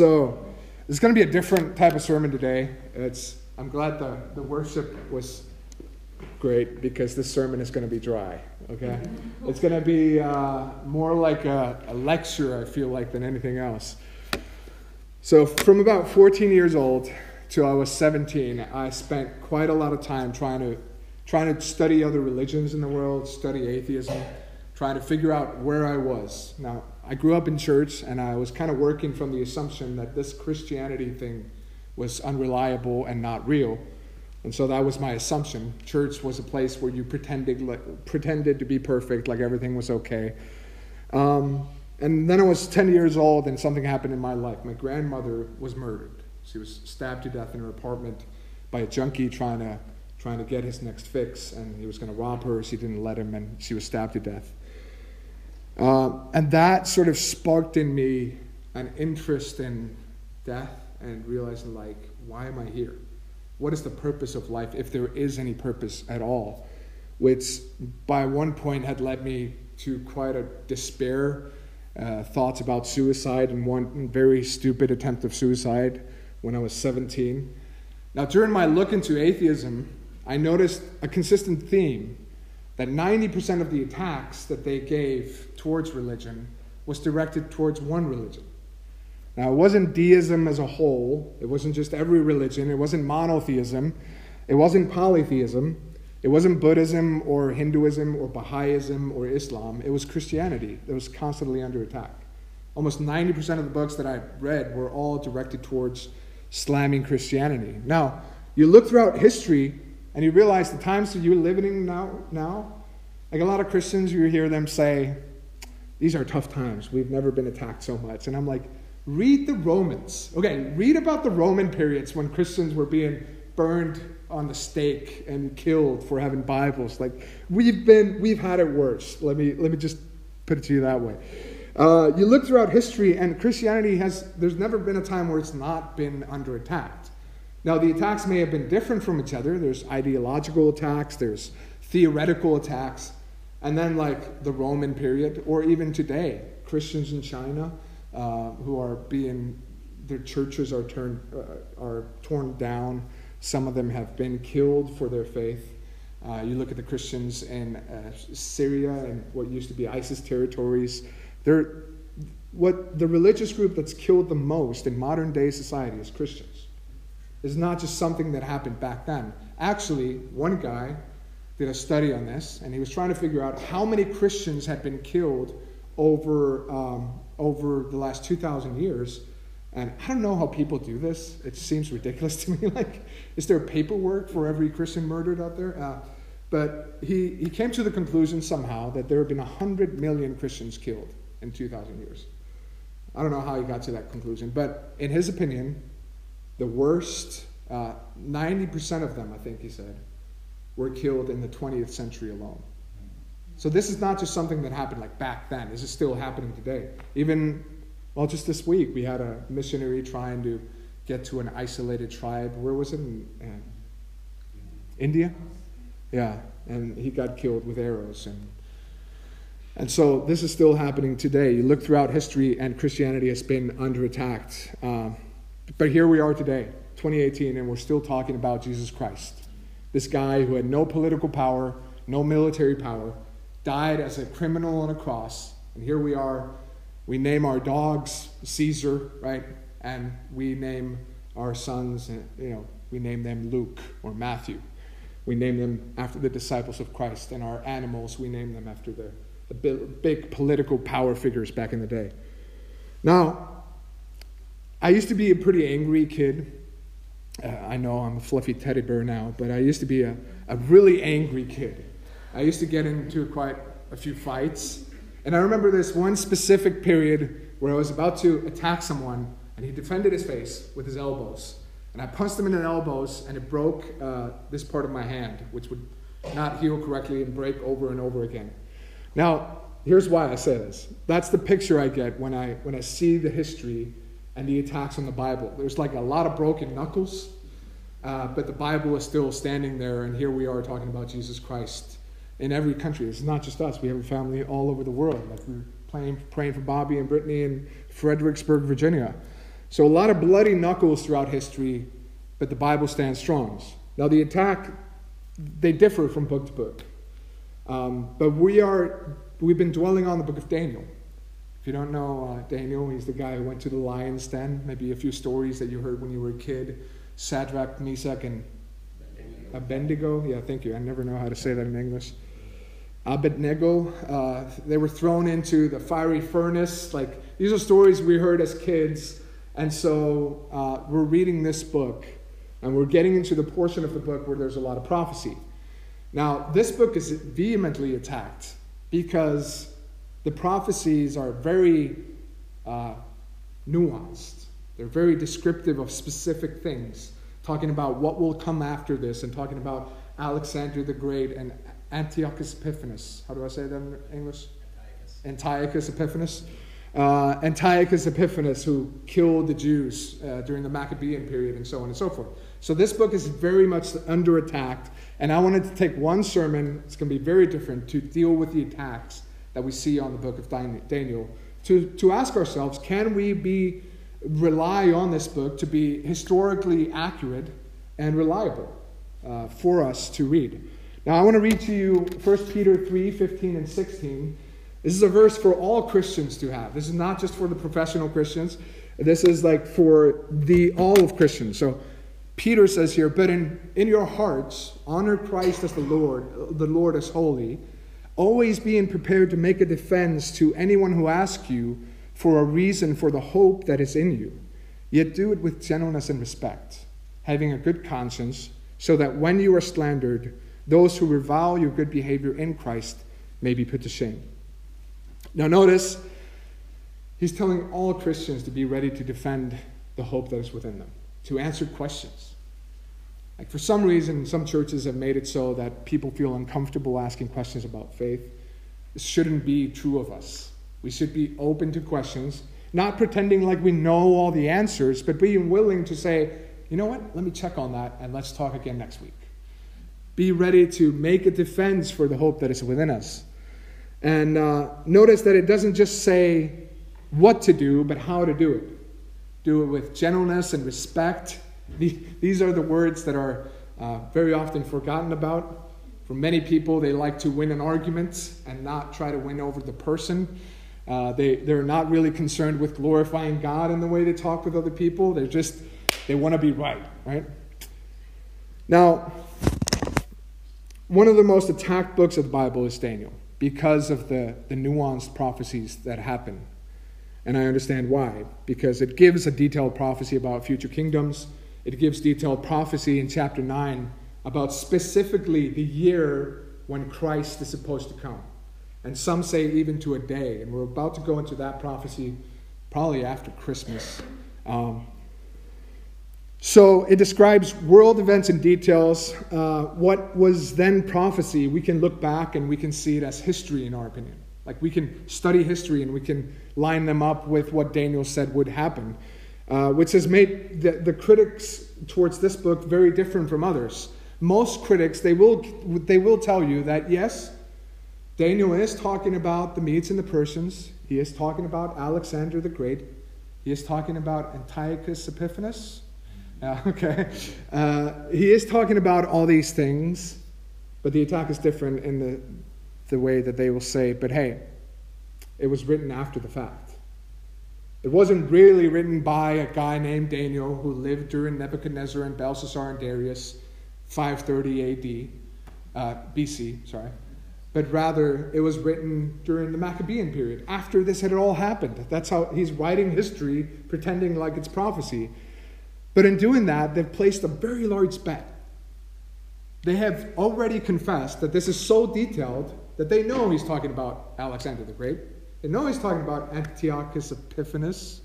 so it's going to be a different type of sermon today. It's I'm glad the, the worship was great because this sermon is going to be dry. Okay, it's going to be uh, more like a, a lecture. I feel like than anything else. So from about 14 years old till I was 17, I spent quite a lot of time trying to trying to study other religions in the world, study atheism, trying to figure out where I was. Now, I grew up in church and I was kind of working from the assumption that this Christianity thing was unreliable and not real. And so that was my assumption. Church was a place where you pretended, like, pretended to be perfect, like everything was okay. Um, and then I was 10 years old and something happened in my life. My grandmother was murdered. She was stabbed to death in her apartment by a junkie trying to trying to get his next fix, and he was going to rob her. She didn't let him, and she was stabbed to death. Uh, and that sort of sparked in me an interest in death and realizing, like, why am I here? What is the purpose of life, if there is any purpose at all? Which, by one point, had led me to quite a despair, uh, thoughts about suicide, and one very stupid attempt of suicide when I was 17. Now, during my look into atheism, I noticed a consistent theme that 90% of the attacks that they gave towards religion was directed towards one religion. Now, it wasn't deism as a whole, it wasn't just every religion, it wasn't monotheism, it wasn't polytheism, it wasn't Buddhism or Hinduism or Baha'ism or Islam, it was Christianity that was constantly under attack. Almost 90% of the books that I read were all directed towards slamming Christianity. Now, you look throughout history, and you realize the times that you're living in now, now, like a lot of Christians, you hear them say, These are tough times. We've never been attacked so much. And I'm like, read the Romans. Okay, read about the Roman periods when Christians were being burned on the stake and killed for having Bibles. Like we've been, we've had it worse. Let me let me just put it to you that way. Uh, you look throughout history, and Christianity has. There's never been a time where it's not been under attack. Now, the attacks may have been different from each other. There's ideological attacks, there's theoretical attacks, and then, like the Roman period, or even today, Christians in China uh, who are being, their churches are, turned, uh, are torn down. Some of them have been killed for their faith. Uh, you look at the Christians in uh, Syria and what used to be ISIS territories. They're, what the religious group that's killed the most in modern day society is Christians is not just something that happened back then. Actually, one guy did a study on this, and he was trying to figure out how many Christians had been killed over, um, over the last 2,000 years. And I don't know how people do this. It seems ridiculous to me. Like, is there paperwork for every Christian murdered out there? Uh, but he, he came to the conclusion somehow that there have been 100 million Christians killed in 2,000 years. I don't know how he got to that conclusion, but in his opinion, the worst, uh, 90% of them, I think he said, were killed in the 20th century alone. So this is not just something that happened like back then. This is still happening today. Even, well, just this week, we had a missionary trying to get to an isolated tribe. Where was it? In, in India? Yeah, and he got killed with arrows. And, and so this is still happening today. You look throughout history, and Christianity has been under attack. Um, but here we are today, 2018, and we're still talking about Jesus Christ. This guy who had no political power, no military power, died as a criminal on a cross. And here we are. We name our dogs Caesar, right? And we name our sons, you know, we name them Luke or Matthew. We name them after the disciples of Christ. And our animals, we name them after the, the big political power figures back in the day. Now, I used to be a pretty angry kid. Uh, I know I'm a fluffy teddy bear now, but I used to be a, a really angry kid. I used to get into quite a few fights. And I remember this one specific period where I was about to attack someone, and he defended his face with his elbows. And I punched him in the elbows, and it broke uh, this part of my hand, which would not heal correctly and break over and over again. Now, here's why I say this. That's the picture I get when I, when I see the history and the attacks on the Bible. There's like a lot of broken knuckles, uh, but the Bible is still standing there, and here we are talking about Jesus Christ in every country. It's not just us, we have a family all over the world. Like we're praying, praying for Bobby and Brittany in Fredericksburg, Virginia. So a lot of bloody knuckles throughout history, but the Bible stands strong. Now the attack, they differ from book to book. Um, but we are, we've been dwelling on the book of Daniel. If you don't know uh, Daniel, he's the guy who went to the lion's den. Maybe a few stories that you heard when you were a kid. Shadrach, Meshach, and Abednego. Yeah, thank you. I never know how to say that in English. Abednego. Uh, they were thrown into the fiery furnace. Like these are stories we heard as kids, and so uh, we're reading this book, and we're getting into the portion of the book where there's a lot of prophecy. Now, this book is vehemently attacked because the prophecies are very uh, nuanced. They're very descriptive of specific things, talking about what will come after this, and talking about Alexander the Great and Antiochus Epiphanes. How do I say that in English? Antiochus, Antiochus Epiphanes. Uh, Antiochus Epiphanes, who killed the Jews uh, during the Maccabean period, and so on and so forth. So this book is very much under attack, and I wanted to take one sermon. It's going to be very different to deal with the attacks that we see on the book of Daniel. To to ask ourselves, can we be rely on this book to be historically accurate and reliable uh, for us to read? Now, I want to read to you 1 Peter 3 15 and 16. This is a verse for all Christians to have. This is not just for the professional Christians. This is like for the all of Christians. So Peter says here, but in, in your hearts, honor Christ as the Lord, the Lord as holy, always being prepared to make a defense to anyone who asks you for a reason for the hope that is in you. Yet do it with gentleness and respect, having a good conscience, so that when you are slandered, those who revile your good behavior in Christ may be put to shame. Now, notice, he's telling all Christians to be ready to defend the hope that is within them, to answer questions. Like, for some reason, some churches have made it so that people feel uncomfortable asking questions about faith. This shouldn't be true of us. We should be open to questions, not pretending like we know all the answers, but being willing to say, you know what, let me check on that and let's talk again next week. Be ready to make a defense for the hope that is within us. And uh, notice that it doesn't just say what to do, but how to do it. Do it with gentleness and respect. These are the words that are uh, very often forgotten about. For many people, they like to win an argument and not try to win over the person. Uh, they, they're not really concerned with glorifying God in the way they talk with other people. They're just, they want to be right, right? Now, one of the most attacked books of the Bible is Daniel because of the, the nuanced prophecies that happen. And I understand why. Because it gives a detailed prophecy about future kingdoms, it gives detailed prophecy in chapter 9 about specifically the year when Christ is supposed to come. And some say even to a day. And we're about to go into that prophecy probably after Christmas. Um, so it describes world events and details. Uh, what was then prophecy, we can look back and we can see it as history, in our opinion. Like we can study history and we can line them up with what Daniel said would happen, uh, which has made the, the critics towards this book very different from others. Most critics, they will, they will tell you that yes, Daniel is talking about the Medes and the Persians. He is talking about Alexander the Great. He is talking about Antiochus Epiphanes. Uh, okay. Uh, he is talking about all these things, but the attack is different in the, the way that they will say, but hey, it was written after the fact. It wasn't really written by a guy named Daniel who lived during Nebuchadnezzar and Belshazzar and Darius, 530 AD, uh, BC, sorry. But rather, it was written during the Maccabean period, after this had all happened. That's how he's writing history, pretending like it's prophecy. But in doing that, they've placed a very large bet. They have already confessed that this is so detailed that they know he's talking about Alexander the Great. They know he's talking about Antiochus Epiphanes.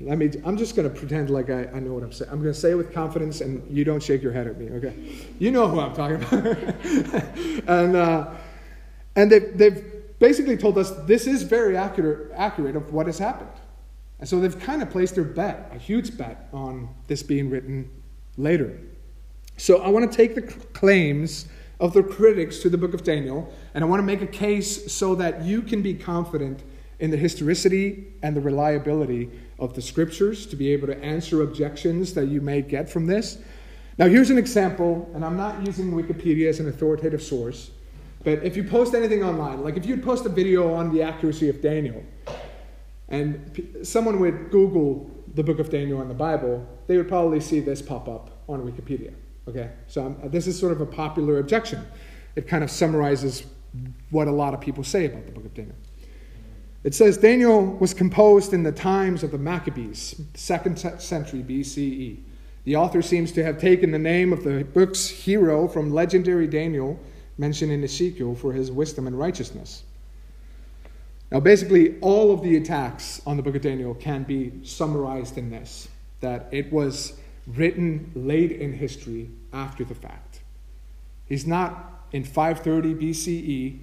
Let me, I'm just going to pretend like I, I know what I'm saying. I'm going to say it with confidence, and you don't shake your head at me, okay? You know who I'm talking about. and uh, and they've, they've basically told us this is very accurate, accurate of what has happened. And so they've kind of placed their bet, a huge bet, on this being written later. So I want to take the claims of the critics to the book of Daniel, and I want to make a case so that you can be confident in the historicity and the reliability of the scriptures to be able to answer objections that you may get from this. Now, here's an example, and I'm not using Wikipedia as an authoritative source, but if you post anything online, like if you'd post a video on the accuracy of Daniel, and someone would Google the book of Daniel in the Bible, they would probably see this pop up on Wikipedia. Okay, so I'm, uh, this is sort of a popular objection. It kind of summarizes what a lot of people say about the book of Daniel. It says Daniel was composed in the times of the Maccabees, second century BCE. The author seems to have taken the name of the book's hero from legendary Daniel, mentioned in Ezekiel, for his wisdom and righteousness. Now, basically, all of the attacks on the book of Daniel can be summarized in this that it was written late in history after the fact. He's not in 530 BCE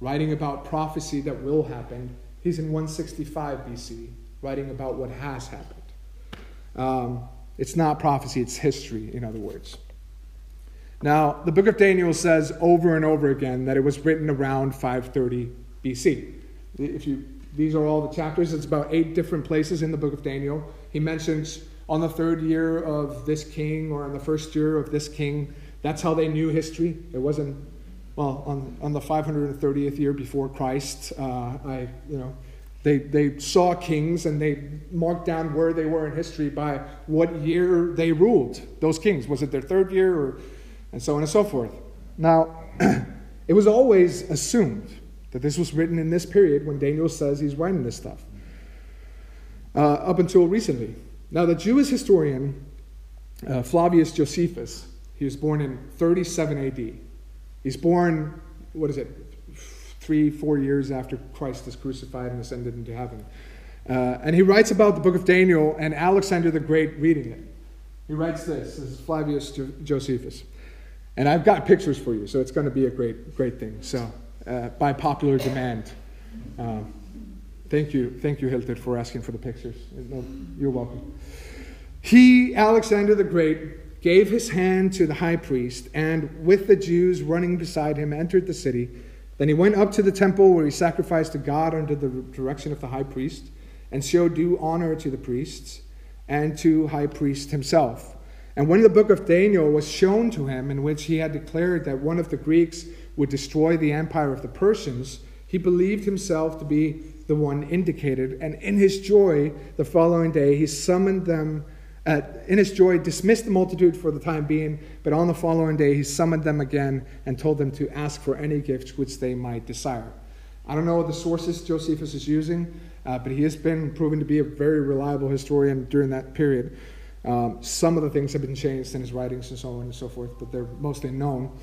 writing about prophecy that will happen. He's in 165 BC writing about what has happened. Um, it's not prophecy, it's history, in other words. Now, the book of Daniel says over and over again that it was written around 530 BC. If you, these are all the chapters. It's about eight different places in the book of Daniel. He mentions on the third year of this king or on the first year of this king. That's how they knew history. It wasn't, well, on, on the 530th year before Christ, uh, I, you know, they, they saw kings and they marked down where they were in history by what year they ruled those kings. Was it their third year or, and so on and so forth. Now, it was always assumed that this was written in this period when Daniel says he's writing this stuff. Uh, up until recently. Now, the Jewish historian uh, Flavius Josephus, he was born in 37 AD. He's born, what is it, three, four years after Christ is crucified and ascended into heaven. Uh, and he writes about the book of Daniel and Alexander the Great reading it. He writes this. This is Flavius jo- Josephus. And I've got pictures for you, so it's going to be a great, great thing. So uh, by popular demand. Um, thank you, thank you, Hilton, for asking for the pictures. No, you're welcome. He, Alexander the Great, gave his hand to the high priest, and with the Jews running beside him, entered the city. Then he went up to the temple where he sacrificed to God under the direction of the high priest, and showed due honor to the priests and to high priest himself. And when the book of Daniel was shown to him, in which he had declared that one of the Greeks would destroy the empire of the Persians, he believed himself to be the one indicated. And in his joy, the following day, he summoned them. Uh, in his joy, dismissed the multitude for the time being, but on the following day, he summoned them again and told them to ask for any gifts which they might desire. I don't know what the sources Josephus is using, uh, but he has been proven to be a very reliable historian during that period. Um, some of the things have been changed in his writings and so on and so forth, but they're mostly known.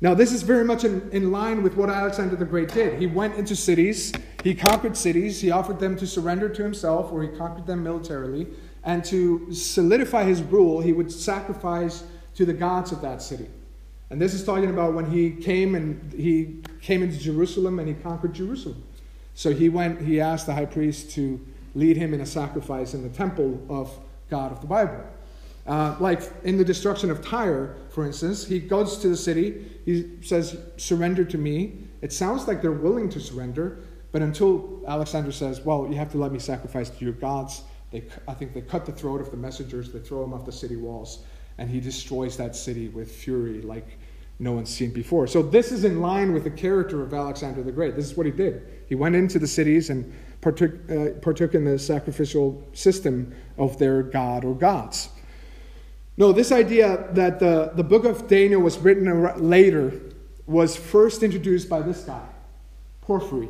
Now, this is very much in, in line with what Alexander the Great did. He went into cities, he conquered cities, he offered them to surrender to himself, or he conquered them militarily. And to solidify his rule, he would sacrifice to the gods of that city. And this is talking about when he came and he came into Jerusalem and he conquered Jerusalem. So he went, he asked the high priest to lead him in a sacrifice in the temple of God of the Bible. Uh, like in the destruction of Tyre, for instance, he goes to the city, he says, Surrender to me. It sounds like they're willing to surrender, but until Alexander says, Well, you have to let me sacrifice to your gods, they, I think they cut the throat of the messengers, they throw him off the city walls, and he destroys that city with fury like no one's seen before. So, this is in line with the character of Alexander the Great. This is what he did. He went into the cities and partook, uh, partook in the sacrificial system of their god or gods. No, this idea that the, the book of Daniel was written later was first introduced by this guy, Porphyry.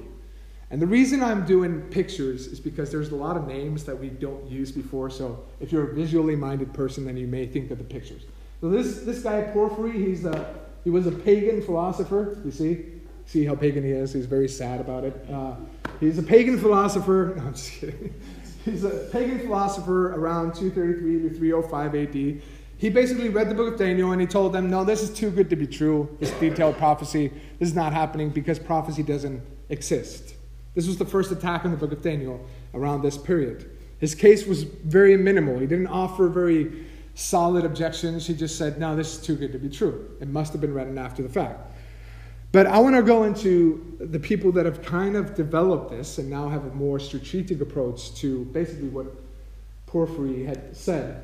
And the reason I'm doing pictures is because there's a lot of names that we don't use before. So if you're a visually minded person, then you may think of the pictures. So this, this guy, Porphyry, he's a, he was a pagan philosopher. You see? See how pagan he is? He's very sad about it. Uh, he's a pagan philosopher. No, I'm just kidding. He's a pagan philosopher around 233 to 305 AD. He basically read the book of Daniel and he told them, no, this is too good to be true, this detailed prophecy. This is not happening because prophecy doesn't exist. This was the first attack on the book of Daniel around this period. His case was very minimal. He didn't offer very solid objections. He just said, no, this is too good to be true. It must have been written after the fact. But I want to go into the people that have kind of developed this and now have a more strategic approach to basically what Porphyry had said.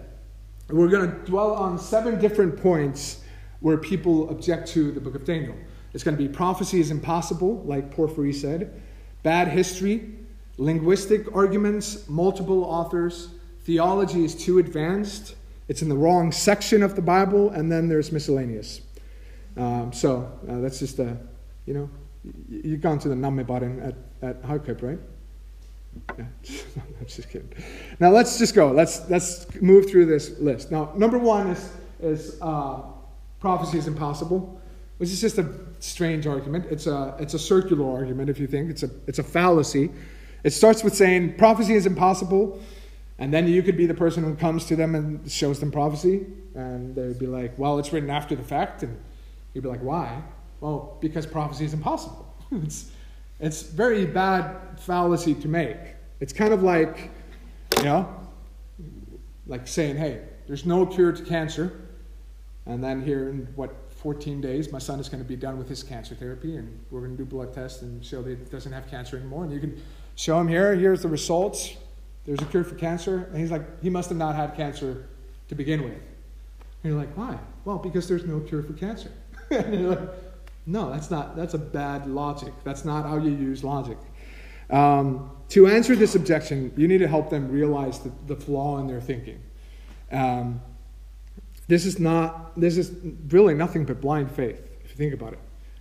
We're going to dwell on seven different points where people object to the book of Daniel. It's going to be prophecy is impossible, like Porphyry said, bad history, linguistic arguments, multiple authors, theology is too advanced, it's in the wrong section of the Bible, and then there's miscellaneous. Um, so uh, that's just a, you know, you've gone to the Namme button at, at Hardcup, right? I'm just kidding. Now let's just go. Let's let's move through this list. Now, number one is is uh, prophecy is impossible, which is just a strange argument. It's a it's a circular argument if you think it's a it's a fallacy. It starts with saying prophecy is impossible, and then you could be the person who comes to them and shows them prophecy, and they'd be like, "Well, it's written after the fact," and you'd be like, "Why?" Well, because prophecy is impossible. it's it's very bad fallacy to make. It's kind of like, you know, like saying, "Hey, there's no cure to cancer," and then here in what 14 days, my son is going to be done with his cancer therapy, and we're going to do blood tests and show that he doesn't have cancer anymore. And you can show him here, here's the results. There's a cure for cancer. And he's like, he must have not had cancer to begin with. And you're like, why? Well, because there's no cure for cancer. and you're like, no, that's not, that's a bad logic. That's not how you use logic. Um, to answer this objection, you need to help them realize the, the flaw in their thinking. Um, this is not, this is really nothing but blind faith, if you think about it.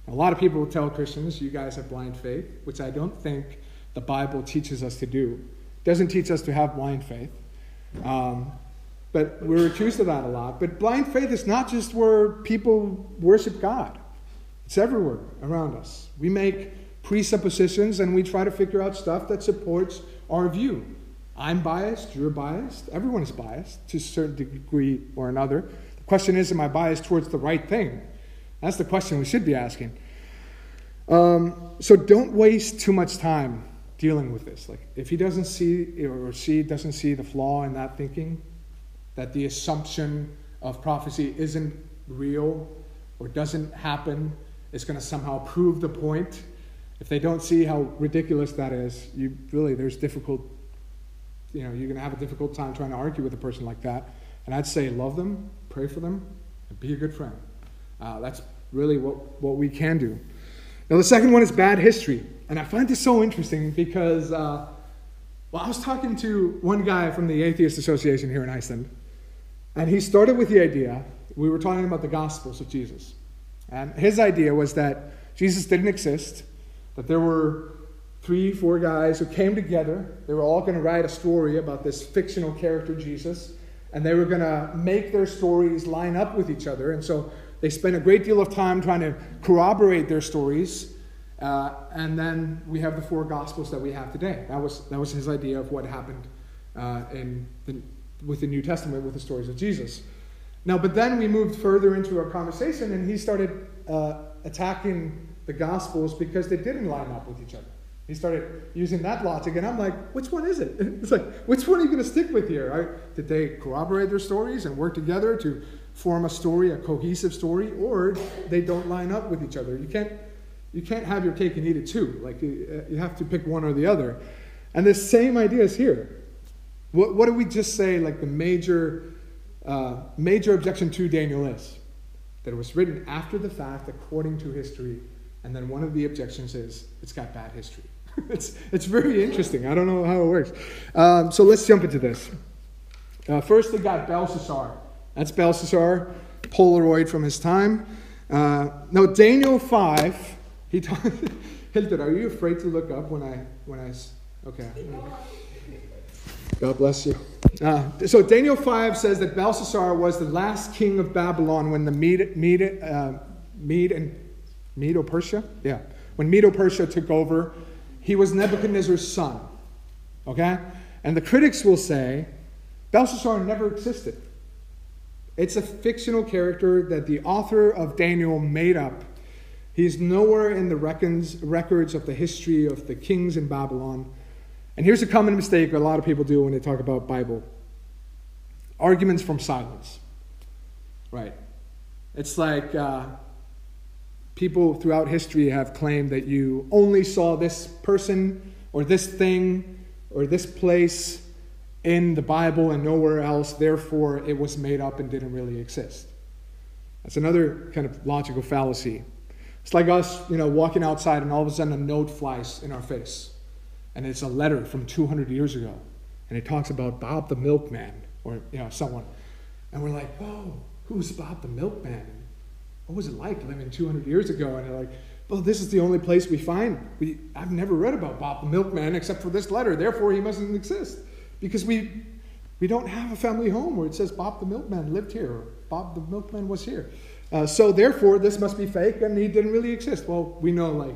A lot of people will tell Christians, you guys have blind faith, which I don't think the Bible teaches us to do. It doesn't teach us to have blind faith. Um, but we're accused of that a lot. But blind faith is not just where people worship God, it's everywhere around us. We make presuppositions and we try to figure out stuff that supports our view. I'm biased, you're biased, everyone is biased to a certain degree or another. The question is, am I biased towards the right thing? That's the question we should be asking. Um, so don't waste too much time dealing with this. Like, if he doesn't see or she doesn't see the flaw in that thinking, that the assumption of prophecy isn't real or doesn't happen, is going to somehow prove the point. If they don't see how ridiculous that is, you really there's difficult. You know, you're going to have a difficult time trying to argue with a person like that. And I'd say love them, pray for them, and be a good friend. Uh, that's really what, what we can do. Now, the second one is bad history. And I find this so interesting because, uh, well, I was talking to one guy from the Atheist Association here in Iceland, and he started with the idea we were talking about the Gospels of Jesus. And his idea was that Jesus didn't exist, that there were three, four guys who came together. They were all going to write a story about this fictional character, Jesus, and they were going to make their stories line up with each other. And so they spent a great deal of time trying to corroborate their stories uh, and then we have the four gospels that we have today. That was, that was his idea of what happened uh, in the, with the New Testament with the stories of Jesus. Now, but then we moved further into our conversation, and he started uh, attacking the gospels because they didn't line up with each other. He started using that logic, and I'm like, which one is it? It's like, which one are you going to stick with here? Right? Did they corroborate their stories and work together to form a story, a cohesive story, or they don't line up with each other? You can't you can't have your cake and eat it too. Like you, uh, you have to pick one or the other. And the same idea is here. What, what do we just say? Like the major, uh, major objection to Daniel is that it was written after the fact, according to history. And then one of the objections is it's got bad history. it's, it's very interesting. I don't know how it works. Um, so let's jump into this. Uh, first, they got Belshazzar. That's Belshazzar, Polaroid from his time. Uh, now, Daniel 5 he told Hilton, are you afraid to look up when I when I okay. God bless you. Uh, so Daniel 5 says that Belshazzar was the last king of Babylon when the Mede, Mede, uh, Mede and Medo-Persia? Yeah. When Medo-Persia took over, he was Nebuchadnezzar's son. Okay? And the critics will say Belshazzar never existed. It's a fictional character that the author of Daniel made up He's nowhere in the records, records of the history of the kings in Babylon. And here's a common mistake a lot of people do when they talk about Bible arguments from silence. Right. It's like, uh, people throughout history have claimed that you only saw this person or this thing or this place in the Bible and nowhere else, therefore it was made up and didn't really exist. That's another kind of logical fallacy. It's like us, you know, walking outside and all of a sudden a note flies in our face. And it's a letter from 200 years ago. And it talks about Bob the milkman or, you know, someone. And we're like, whoa, who's Bob the milkman? What was it like living 200 years ago? And they're like, well, this is the only place we find. We, I've never read about Bob the milkman except for this letter. Therefore, he mustn't exist. Because we, we don't have a family home where it says Bob the milkman lived here or Bob the milkman was here. Uh, so therefore, this must be fake and he didn't really exist. Well, we know, like,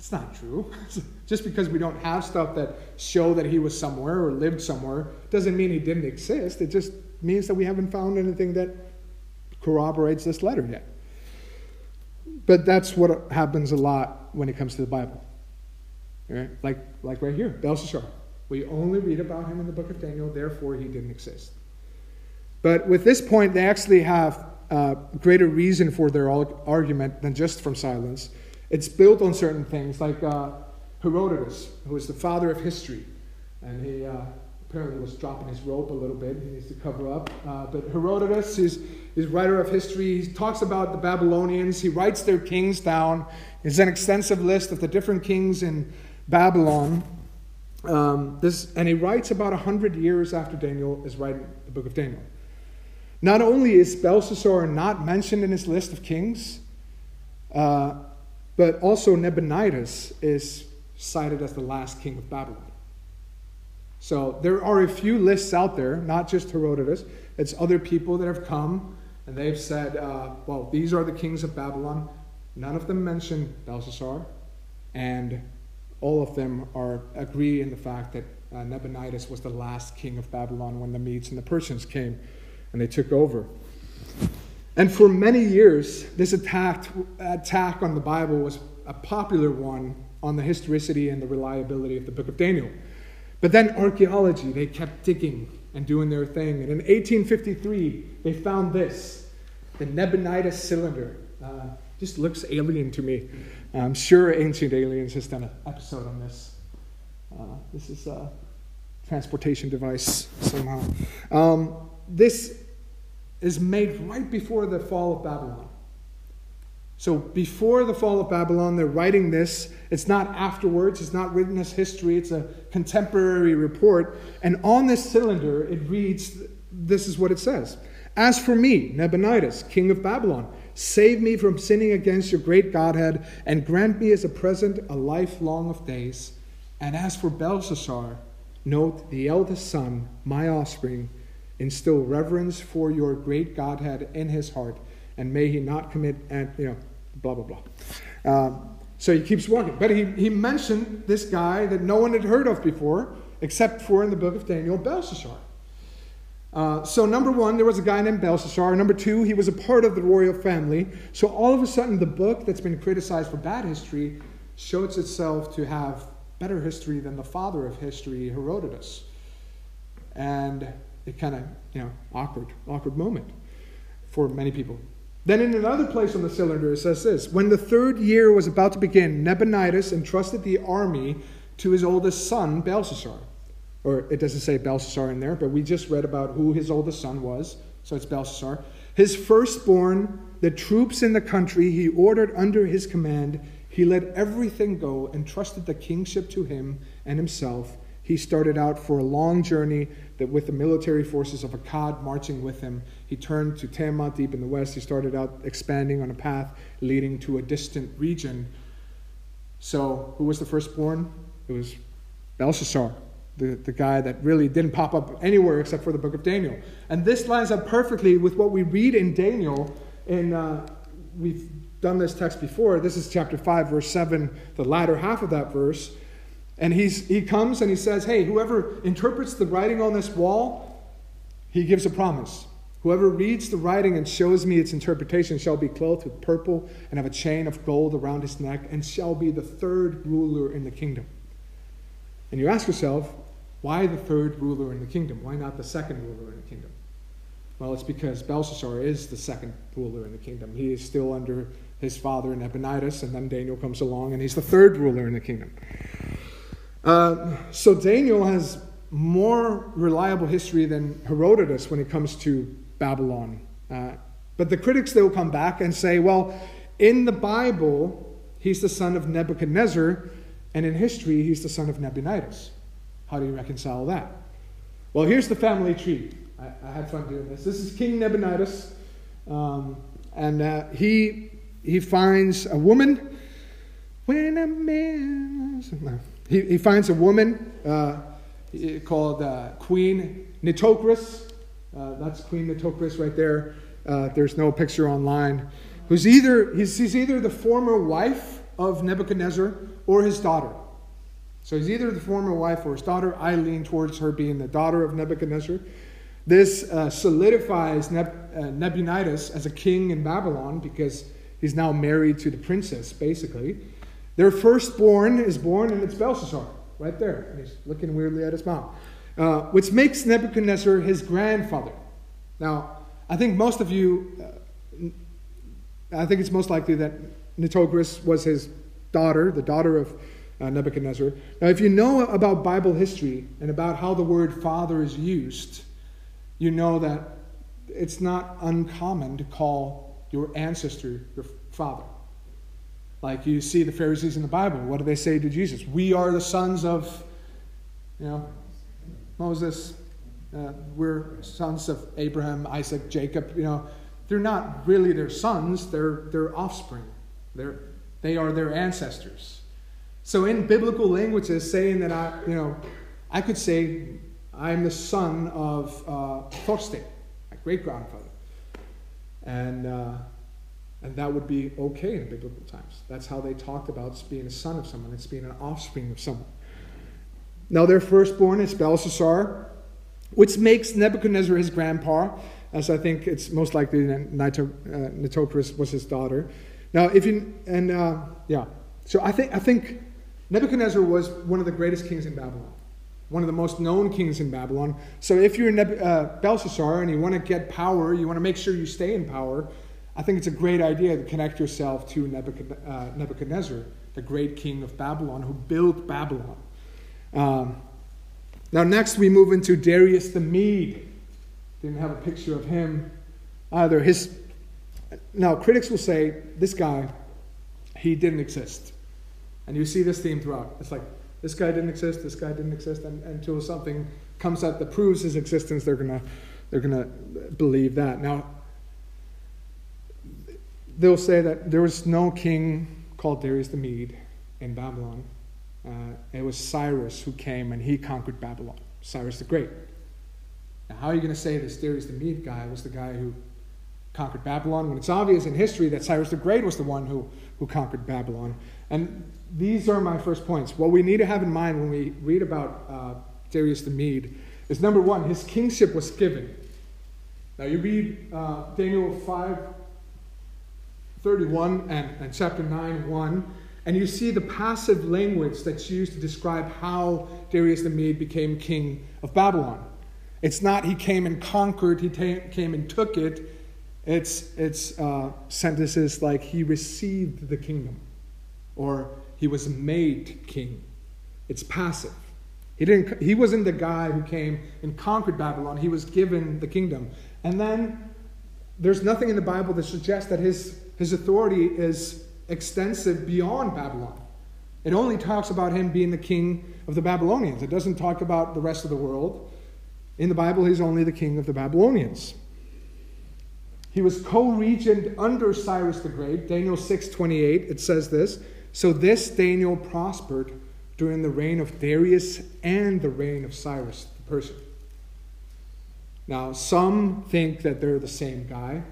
that's not true. Just because we don't have stuff that show that he was somewhere or lived somewhere doesn't mean he didn't exist. It just means that we haven't found anything that corroborates this letter yet. But that's what happens a lot when it comes to the Bible. Right? Like, like right here, Belshazzar. We only read about him in the book of Daniel, therefore he didn't exist. But with this point, they actually have uh, greater reason for their argument than just from silence. It's built on certain things, like uh, Herodotus, who is the father of history, and he uh, apparently was dropping his rope a little bit. He needs to cover up. Uh, but Herodotus is, is writer of history. He talks about the Babylonians. He writes their kings down. It's an extensive list of the different kings in Babylon. Um, this, and he writes about 100 years after Daniel is writing the book of Daniel. Not only is Belshazzar not mentioned in his list of kings, uh, but also Nabonidus is cited as the last king of Babylon. So there are a few lists out there, not just Herodotus. It's other people that have come and they've said, uh, well, these are the kings of Babylon. None of them mention Belshazzar, and all of them are agree in the fact that uh, Nabonidus was the last king of Babylon when the Medes and the Persians came and they took over. And for many years, this attack, attack on the Bible was a popular one on the historicity and the reliability of the book of Daniel. But then archaeology, they kept digging and doing their thing. And in 1853, they found this the Nabonidus cylinder. Uh, just looks alien to me. I'm sure Ancient Aliens has done an episode on this. Uh, this is a transportation device somehow. Um, this is made right before the fall of Babylon. So before the fall of Babylon, they're writing this. It's not afterwards, it's not written as history, it's a contemporary report. And on this cylinder, it reads this is what it says As for me, Nabonidus, king of Babylon, save me from sinning against your great Godhead, and grant me as a present a life long of days. And as for Belshazzar, note the eldest son, my offspring, instill reverence for your great Godhead in his heart, and may he not commit, and you know, blah blah blah. Um, so he keeps walking, but he he mentioned this guy that no one had heard of before, except for in the book of Daniel, Belshazzar. Uh, so number one, there was a guy named Belshazzar. Number two, he was a part of the royal family. So all of a sudden, the book that's been criticized for bad history shows itself to have better history than the father of history, Herodotus. And it kind of, you know, awkward, awkward moment for many people. Then in another place on the cylinder, it says this When the third year was about to begin, Nabonidus entrusted the army to his oldest son, Belshazzar. Or it doesn't say Belshazzar in there, but we just read about who his oldest son was, so it's Belshazzar. His firstborn, the troops in the country he ordered under his command, he let everything go and trusted the kingship to him and himself. He started out for a long journey that with the military forces of Akkad marching with him, he turned to Tiamat deep in the west. He started out expanding on a path leading to a distant region. So, who was the firstborn? It was Belshazzar, the, the guy that really didn't pop up anywhere except for the book of Daniel. And this lines up perfectly with what we read in Daniel. In, uh, we've done this text before. This is chapter 5, verse 7, the latter half of that verse. And he's, he comes and he says, Hey, whoever interprets the writing on this wall, he gives a promise. Whoever reads the writing and shows me its interpretation shall be clothed with purple and have a chain of gold around his neck and shall be the third ruler in the kingdom. And you ask yourself, why the third ruler in the kingdom? Why not the second ruler in the kingdom? Well, it's because Belshazzar is the second ruler in the kingdom. He is still under his father Nabonidus, and then Daniel comes along, and he's the third ruler in the kingdom. Uh, so Daniel has more reliable history than Herodotus when it comes to Babylon. Uh, but the critics, they will come back and say, well, in the Bible, he's the son of Nebuchadnezzar, and in history, he's the son of Nabonidus. How do you reconcile that? Well, here's the family tree. I, I had fun doing this. This is King Nabonidus, um, and uh, he, he finds a woman. When a man. He, he finds a woman uh, called uh, Queen Nitocris. Uh, that's Queen Nitocris right there. Uh, there's no picture online. Who's either he's, he's either the former wife of Nebuchadnezzar or his daughter. So he's either the former wife or his daughter. I lean towards her being the daughter of Nebuchadnezzar. This uh, solidifies Neb- uh, Nabonidus as a king in Babylon because he's now married to the princess, basically. Their firstborn is born, and it's Belshazzar, right there. And he's looking weirdly at his mom, uh, which makes Nebuchadnezzar his grandfather. Now, I think most of you, uh, I think it's most likely that Nitocris was his daughter, the daughter of uh, Nebuchadnezzar. Now, if you know about Bible history and about how the word father is used, you know that it's not uncommon to call your ancestor your father. Like you see the Pharisees in the Bible, what do they say to Jesus? We are the sons of, you know, Moses, uh, we're sons of Abraham, Isaac, Jacob. You know, they're not really their sons; they're their offspring. They're they are their ancestors. So in biblical languages, saying that I, you know, I could say I'm the son of uh, Thorstein, my great grandfather, and uh, and that would be okay in biblical times. That's how they talked about being a son of someone. It's being an offspring of someone. Now their firstborn is Belshazzar which makes Nebuchadnezzar his grandpa, as I think it's most likely that Nitocris was his daughter. Now, if you, and uh, yeah, so I think, I think Nebuchadnezzar was one of the greatest kings in Babylon, one of the most known kings in Babylon. So if you're Neb- uh, Belshazzar and you want to get power, you want to make sure you stay in power, I think it's a great idea to connect yourself to uh, Nebuchadnezzar, the great king of Babylon who built Babylon. Um, now, next we move into Darius the Mede. Didn't have a picture of him either. His now critics will say this guy, he didn't exist, and you see this theme throughout. It's like this guy didn't exist, this guy didn't exist, and until something comes out that proves his existence, they're gonna they're gonna believe that. Now, they'll say that there was no king called Darius the Mede in Babylon. Uh, it was Cyrus who came and he conquered Babylon, Cyrus the Great. Now, how are you going to say this Darius the Mede guy was the guy who conquered Babylon when it's obvious in history that Cyrus the Great was the one who, who conquered Babylon? And these are my first points. What we need to have in mind when we read about uh, Darius the Mede is number one, his kingship was given. Now, you read uh, Daniel 5 31 and, and chapter 9 1 and you see the passive language that's used to describe how Darius the Mede became king of Babylon. It's not he came and conquered, he came and took it. It's, it's uh, sentences like he received the kingdom or he was made king. It's passive. He, didn't, he wasn't the guy who came and conquered Babylon, he was given the kingdom. And then there's nothing in the Bible that suggests that his, his authority is extensive beyond Babylon. It only talks about him being the king of the Babylonians. It doesn't talk about the rest of the world. In the Bible, he's only the king of the Babylonians. He was co-regent under Cyrus the Great. Daniel 6:28 it says this, so this Daniel prospered during the reign of Darius and the reign of Cyrus the Persian. Now, some think that they're the same guy,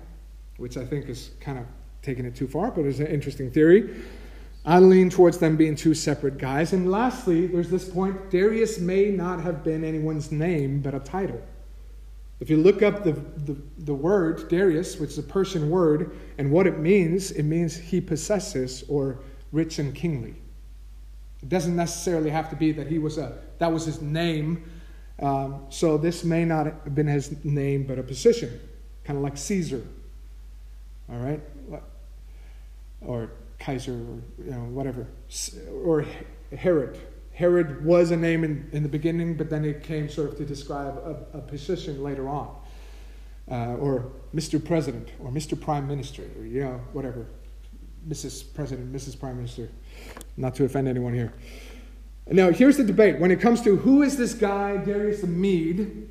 which I think is kind of taking it too far, but it's an interesting theory. I lean towards them being two separate guys. And lastly, there's this point Darius may not have been anyone's name, but a title. If you look up the, the, the, word Darius, which is a Persian word, and what it means, it means he possesses or rich and kingly. It doesn't necessarily have to be that he was a that was his name. Um, so this may not have been his name, but a position. kind of like Caesar. All right? Or Kaiser, or you know, whatever. Or Herod. Herod was a name in, in the beginning, but then it came sort of to describe a, a position later on. Uh, or Mr. President, or Mr. Prime Minister, or, you know, whatever. Mrs. President, Mrs. Prime Minister. Not to offend anyone here. Now, here's the debate. When it comes to who is this guy, Darius the Mede,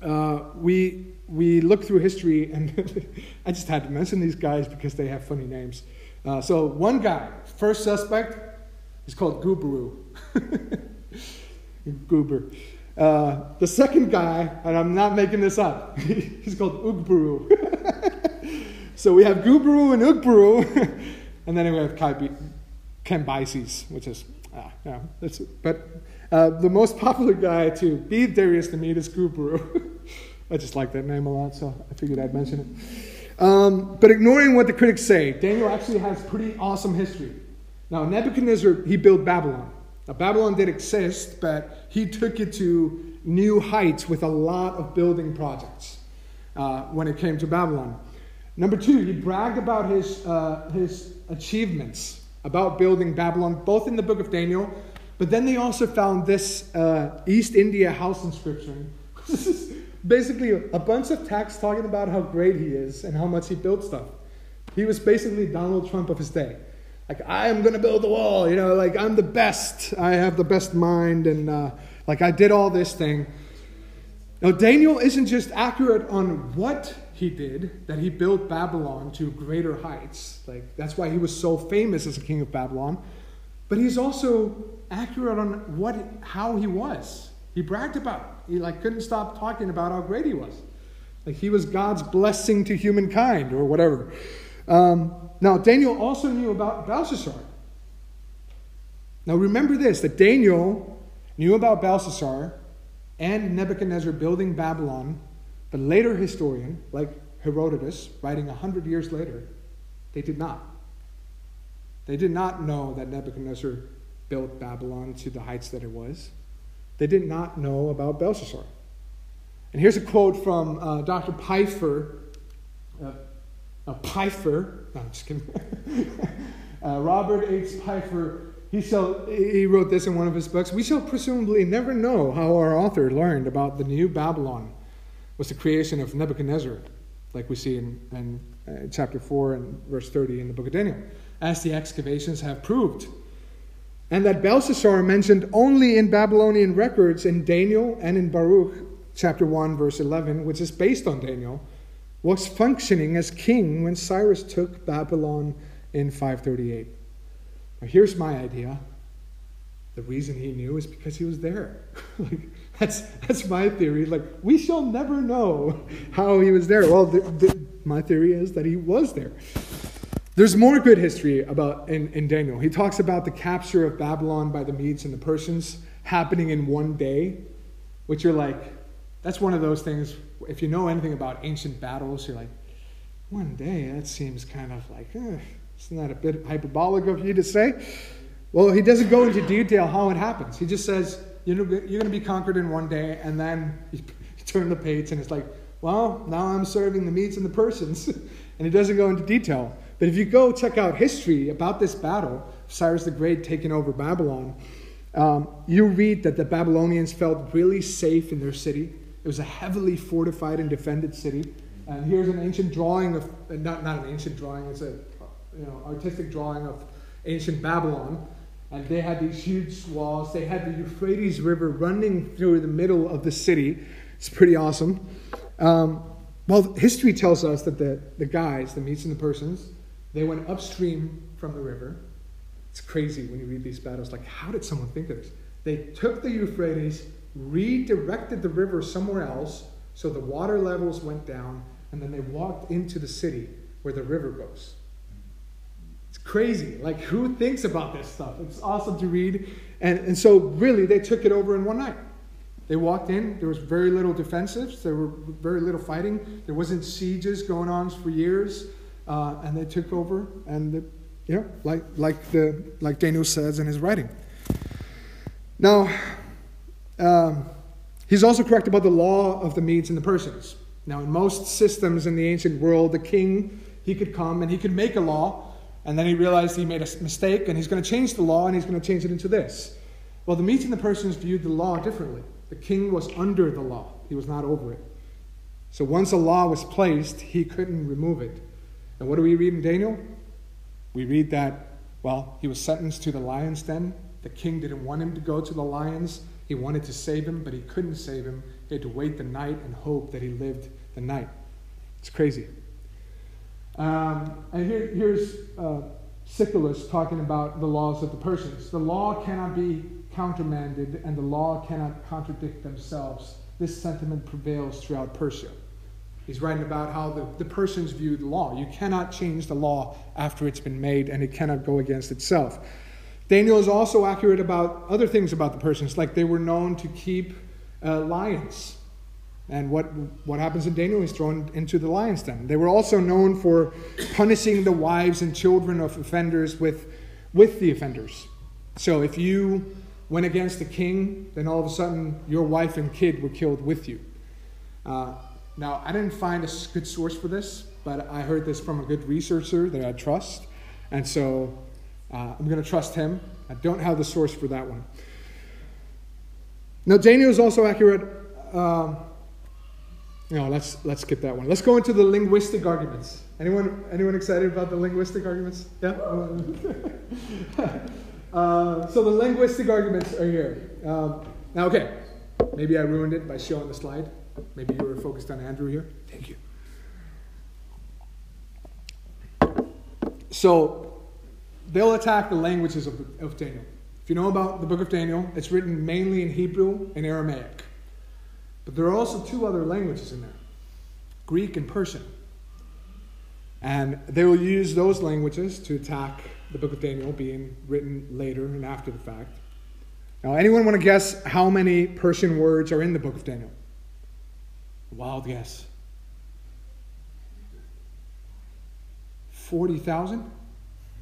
uh, we, we look through history, and I just had to mention these guys because they have funny names. Uh, so, one guy, first suspect, is called Gubaru. Goober. Uh, the second guy, and I'm not making this up, he's called Ugburu. so we have Gubaru and Ugburu, and then we have Cambyses, which is, ah, that's, but uh, the most popular guy to beat Darius the Mede is Gubaru. I just like that name a lot, so I figured I'd mention it. Um, but ignoring what the critics say, Daniel actually has pretty awesome history. Now, Nebuchadnezzar, he built Babylon. Now, Babylon did exist, but he took it to new heights with a lot of building projects uh, when it came to Babylon. Number two, he bragged about his, uh, his achievements about building Babylon, both in the book of Daniel, but then they also found this uh, East India house inscription. basically a bunch of text talking about how great he is and how much he built stuff. He was basically Donald Trump of his day like I am gonna build the wall, you know, like I'm the best. I have the best mind, and uh, like I did all this thing. Now Daniel isn't just accurate on what he did, that he built Babylon to greater heights. Like that's why he was so famous as a king of Babylon. But he's also accurate on what how he was. He bragged about. He like couldn't stop talking about how great he was. Like he was God's blessing to humankind or whatever. Um, now, Daniel also knew about Belshazzar. Now, remember this that Daniel knew about Belshazzar and Nebuchadnezzar building Babylon, but later historian, like Herodotus, writing 100 years later, they did not. They did not know that Nebuchadnezzar built Babylon to the heights that it was. They did not know about Belshazzar. And here's a quote from uh, Dr. Pfeiffer, uh, uh, Pfeiffer, no, I'm just kidding. uh, Robert H. Pfeiffer, he, shall, he wrote this in one of his books. We shall presumably never know how our author learned about the new Babylon was the creation of Nebuchadnezzar, like we see in, in uh, chapter 4 and verse 30 in the book of Daniel, as the excavations have proved. And that Belshazzar mentioned only in Babylonian records in Daniel and in Baruch chapter 1, verse 11, which is based on Daniel was functioning as king when Cyrus took Babylon in 538. Now, here's my idea. The reason he knew is because he was there. like, that's, that's my theory. Like, we shall never know how he was there. Well, the, the, my theory is that he was there. There's more good history about in, in Daniel. He talks about the capture of Babylon by the Medes and the Persians happening in one day, which you're like, that's one of those things if you know anything about ancient battles, you're like, one day, that seems kind of like, eh, isn't that a bit hyperbolic of you to say? Well, he doesn't go into detail how it happens. He just says, you're going to be conquered in one day, and then you turn the page, and it's like, well, now I'm serving the Medes and the Persians. and he doesn't go into detail. But if you go check out history about this battle, Cyrus the Great taking over Babylon, um, you read that the Babylonians felt really safe in their city. It was a heavily fortified and defended city. And here's an ancient drawing of, not, not an ancient drawing, it's a you know, artistic drawing of ancient Babylon. And they had these huge walls. They had the Euphrates River running through the middle of the city. It's pretty awesome. Um, well, history tells us that the, the guys, the Medes and the Persians, they went upstream from the river. It's crazy when you read these battles. Like, how did someone think of this? They took the Euphrates, redirected the river somewhere else so the water levels went down, and then they walked into the city where the river goes. It's crazy. Like, who thinks about this stuff? It's awesome to read. And, and so, really, they took it over in one night. They walked in, there was very little defensives, there were very little fighting, there wasn't sieges going on for years, uh, and they took over, and you know, like, like, the, like Daniel says in his writing. Now, um, he's also correct about the law of the Medes and the Persians. Now, in most systems in the ancient world, the king, he could come and he could make a law, and then he realized he made a mistake, and he's going to change the law, and he's going to change it into this. Well, the Medes and the Persians viewed the law differently. The king was under the law, he was not over it. So once a law was placed, he couldn't remove it. And what do we read in Daniel? We read that, well, he was sentenced to the lion's den. The king didn't want him to go to the lions. He wanted to save him, but he couldn't save him. He had to wait the night and hope that he lived the night. It's crazy. Um, and here, here's uh, talking about the laws of the Persians. The law cannot be countermanded, and the law cannot contradict themselves. This sentiment prevails throughout Persia. He's writing about how the, the Persians view the law. You cannot change the law after it's been made, and it cannot go against itself. Daniel is also accurate about other things about the Persians, like they were known to keep uh, lions. And what, what happens in Daniel? He's thrown into the lion's den. They were also known for punishing the wives and children of offenders with, with the offenders. So if you went against the king, then all of a sudden your wife and kid were killed with you. Uh, now, I didn't find a good source for this, but I heard this from a good researcher that I trust. And so uh, I'm going to trust him. I don't have the source for that one. Now, Daniel is also accurate. Um, no, let's let's skip that one. Let's go into the linguistic arguments. Anyone anyone excited about the linguistic arguments? Yeah. uh, so the linguistic arguments are here. Um, now, okay, maybe I ruined it by showing the slide. Maybe you were focused on Andrew here. Thank you. So they'll attack the languages of, of Daniel. If you know about the book of Daniel, it's written mainly in Hebrew and Aramaic. But there are also two other languages in there Greek and Persian. And they will use those languages to attack the book of Daniel, being written later and after the fact. Now, anyone want to guess how many Persian words are in the book of Daniel? Wild guess. 40,000?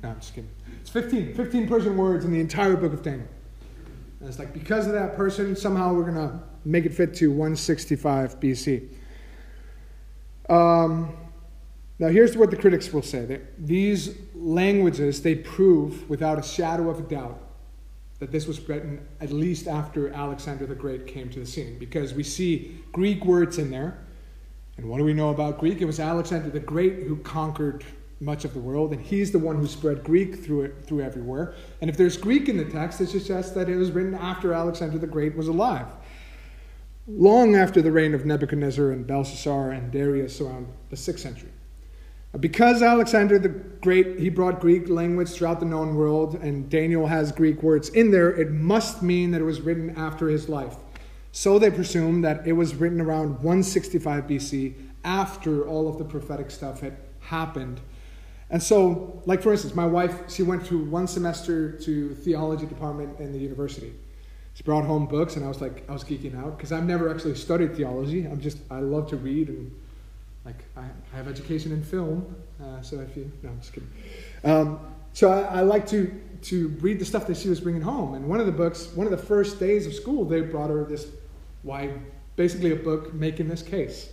No, I'm just kidding. It's 15. 15 Persian words in the entire book of Daniel. And it's like because of that Persian, somehow we're going to make it fit to 165 BC. Um, now, here's what the critics will say that these languages, they prove without a shadow of a doubt that this was written at least after Alexander the Great came to the scene, because we see Greek words in there. And what do we know about Greek? It was Alexander the Great who conquered much of the world, and he's the one who spread Greek through it, through everywhere. And if there's Greek in the text, it suggests that it was written after Alexander the Great was alive, long after the reign of Nebuchadnezzar and Belshazzar and Darius around the sixth century. Because Alexander the Great, he brought Greek language throughout the known world, and Daniel has Greek words in there, it must mean that it was written after his life. So they presume that it was written around 165 BC, after all of the prophetic stuff had happened. And so, like for instance, my wife, she went through one semester to theology department in the university. She brought home books, and I was like, I was geeking out because I've never actually studied theology. I'm just, I love to read and like I, I have education in film, uh, so if you no, I'm just kidding. Um, so I, I, like to to read the stuff that she was bringing home. And one of the books, one of the first days of school, they brought her this why basically a book making this case.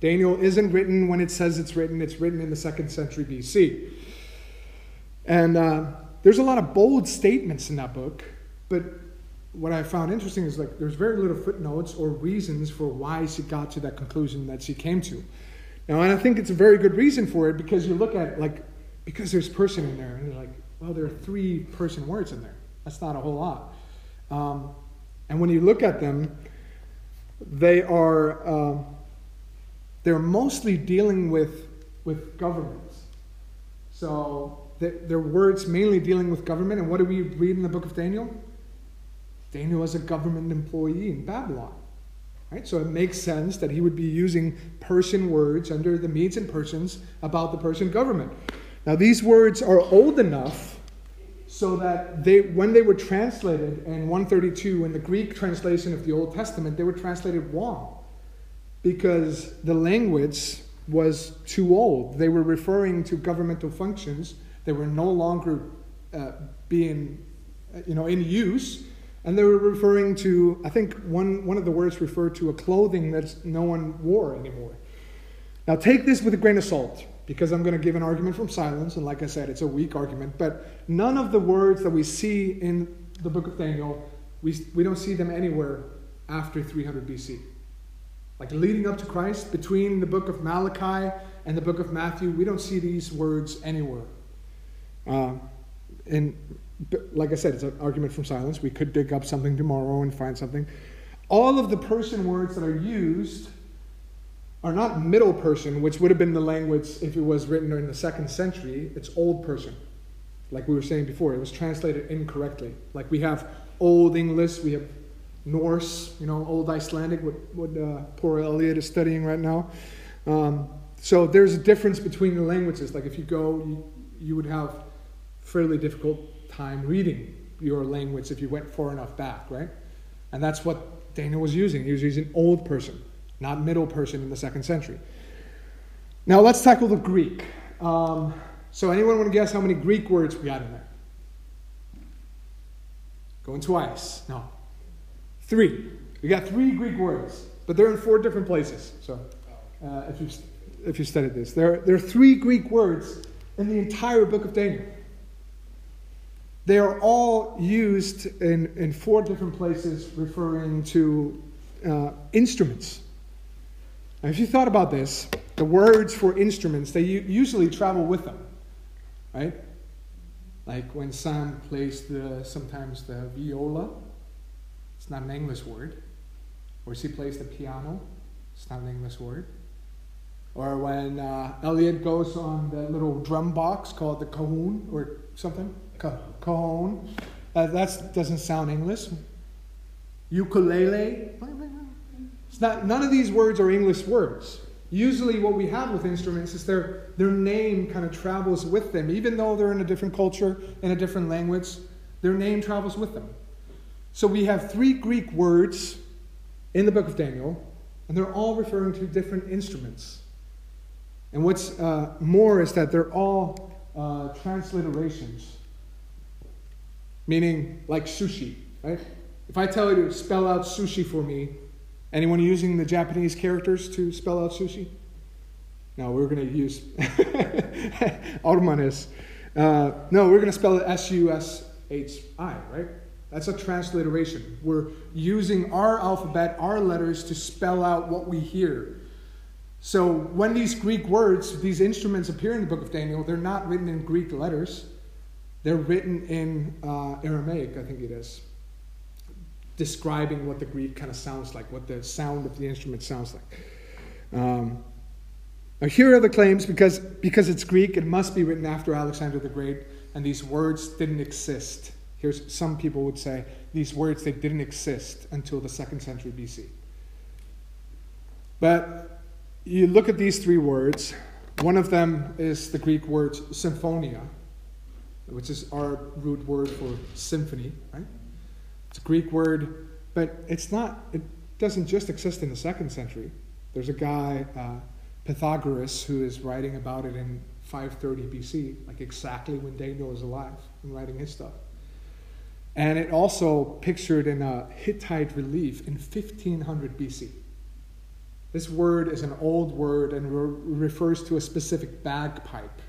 Daniel isn't written when it says it's written; it's written in the second century BC. And uh, there's a lot of bold statements in that book, but what I found interesting is like there's very little footnotes or reasons for why she got to that conclusion that she came to. Now, and I think it's a very good reason for it because you look at it like because there's Persian in there, and you're like, well, there are three Persian words in there. That's not a whole lot. Um, and when you look at them, they are uh, they're mostly dealing with with governments. So they're words mainly dealing with government. And what do we read in the book of Daniel? Daniel was a government employee in Babylon. Right? So it makes sense that he would be using Persian words under the Medes and Persians about the Persian government. Now, these words are old enough so that they, when they were translated in 132 in the Greek translation of the Old Testament, they were translated wrong because the language was too old. They were referring to governmental functions. They were no longer uh, being, uh, you know, in use and they were referring to, I think one, one of the words referred to a clothing that no one wore anymore. Now, take this with a grain of salt because I'm going to give an argument from silence, and like I said, it's a weak argument. But none of the words that we see in the book of Daniel, we, we don't see them anywhere after 300 BC. Like leading up to Christ, between the book of Malachi and the book of Matthew, we don't see these words anywhere. Uh, like I said, it's an argument from silence. We could dig up something tomorrow and find something. All of the Persian words that are used are not middle Persian, which would have been the language if it was written during the second century. It's old Persian. Like we were saying before, it was translated incorrectly. Like we have Old English, we have Norse, you know, Old Icelandic, what, what uh, poor Elliot is studying right now. Um, so there's a difference between the languages. Like if you go, you, you would have fairly difficult time reading your language if you went far enough back, right? And that's what Daniel was using. He was using old Persian, not middle Persian in the second century. Now let's tackle the Greek. Um, so anyone want to guess how many Greek words we got in there? Going twice. No. Three. We got three Greek words, but they're in four different places. So uh, if, you, if you studied this, there, there are three Greek words in the entire book of Daniel. They are all used in, in four different places referring to uh, instruments. Now, if you thought about this, the words for instruments, they usually travel with them, right? Like when Sam plays the, sometimes the viola, it's not an English word. Or he plays the piano, it's not an English word. Or when uh, Elliot goes on the little drum box called the cajon or something, cajon. Uh, that doesn't sound English. Ukulele. It's not, none of these words are English words. Usually, what we have with instruments is their, their name kind of travels with them. Even though they're in a different culture, in a different language, their name travels with them. So, we have three Greek words in the book of Daniel, and they're all referring to different instruments. And what's uh, more is that they're all uh, transliterations meaning like sushi, right? If I tell you to spell out sushi for me, anyone using the Japanese characters to spell out sushi? No, we're going to use Armanis. Uh, no, we're going to spell it S U S H I, right? That's a transliteration. We're using our alphabet, our letters, to spell out what we hear. So when these Greek words, these instruments appear in the book of Daniel, they're not written in Greek letters. They're written in uh, Aramaic, I think it is, describing what the Greek kind of sounds like, what the sound of the instrument sounds like. Um, now, here are the claims because, because it's Greek, it must be written after Alexander the Great, and these words didn't exist. Here's some people would say these words they didn't exist until the second century BC. But you look at these three words. One of them is the Greek word symphonia, which is our root word for symphony, right? It's a Greek word, but it's not, it doesn't just exist in the second century. There's a guy, uh, Pythagoras, who is writing about it in 530 BC, like exactly when Daniel was alive and writing his stuff. And it also pictured in a Hittite relief in 1500 BC. This word is an old word and re- refers to a specific bagpipe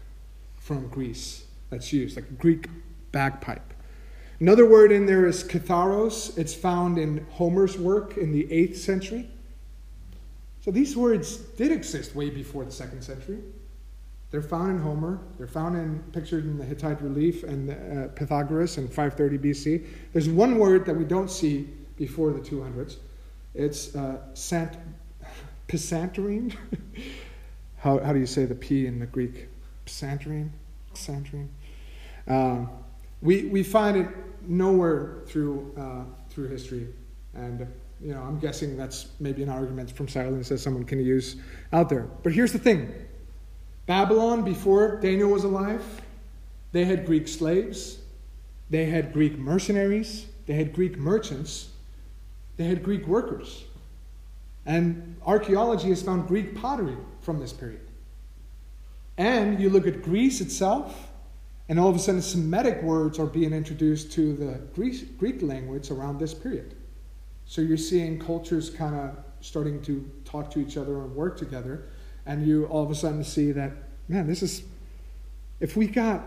from Greece that's used, like Greek bagpipe. Another word in there is katharos. It's found in Homer's work in the 8th century. So these words did exist way before the 2nd century. They're found in Homer. They're found in pictured in the Hittite relief and uh, Pythagoras in 530 BC. There's one word that we don't see before the 200s. It's uh, sant, how, how do you say the P in the Greek? Pisanterine? Pisanterine? Um, we, we find it nowhere through, uh, through history. And, you know, I'm guessing that's maybe an argument from silence that someone can use out there. But here's the thing Babylon, before Daniel was alive, they had Greek slaves, they had Greek mercenaries, they had Greek merchants, they had Greek workers. And archaeology has found Greek pottery from this period. And you look at Greece itself, and all of a sudden, Semitic words are being introduced to the Greek, Greek language around this period. So you're seeing cultures kind of starting to talk to each other and work together. and you all of a sudden see that, man, this is, if we got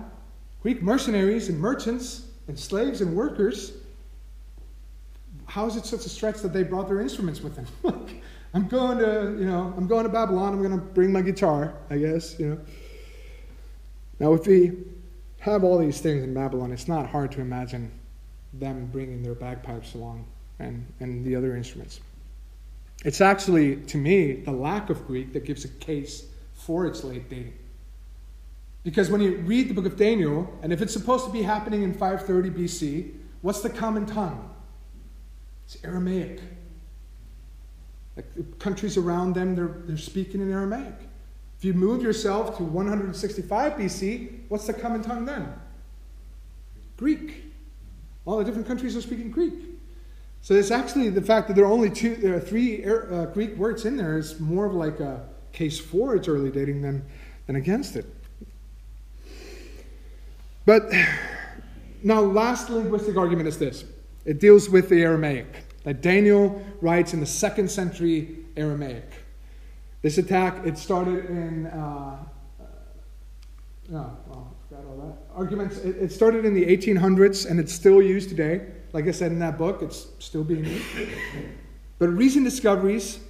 Greek mercenaries and merchants and slaves and workers, how is it such a stretch that they brought their instruments with them? like, I'm going to, you know, I'm going to Babylon. I'm going to bring my guitar, I guess, you know. Now, if we have all these things in Babylon, it's not hard to imagine them bringing their bagpipes along and, and the other instruments. It's actually, to me, the lack of Greek that gives a case for its late dating. Because when you read the book of Daniel, and if it's supposed to be happening in 530 BC, what's the common tongue? It's Aramaic. Like countries around them, they're, they're speaking in Aramaic. If you move yourself to 165 BC, what's the common tongue then? Greek. All the different countries are speaking Greek. So it's actually the fact that there are only two, there are three uh, Greek words in there is more of like a case for its early dating than, than against it. But now, last linguistic argument is this it deals with the Aramaic that Daniel writes in the second century Aramaic. This attack, it started in, uh, uh, no, well, I forgot all that. Arguments, it, it started in the 1800s and it's still used today. Like I said in that book, it's still being used. But recent discoveries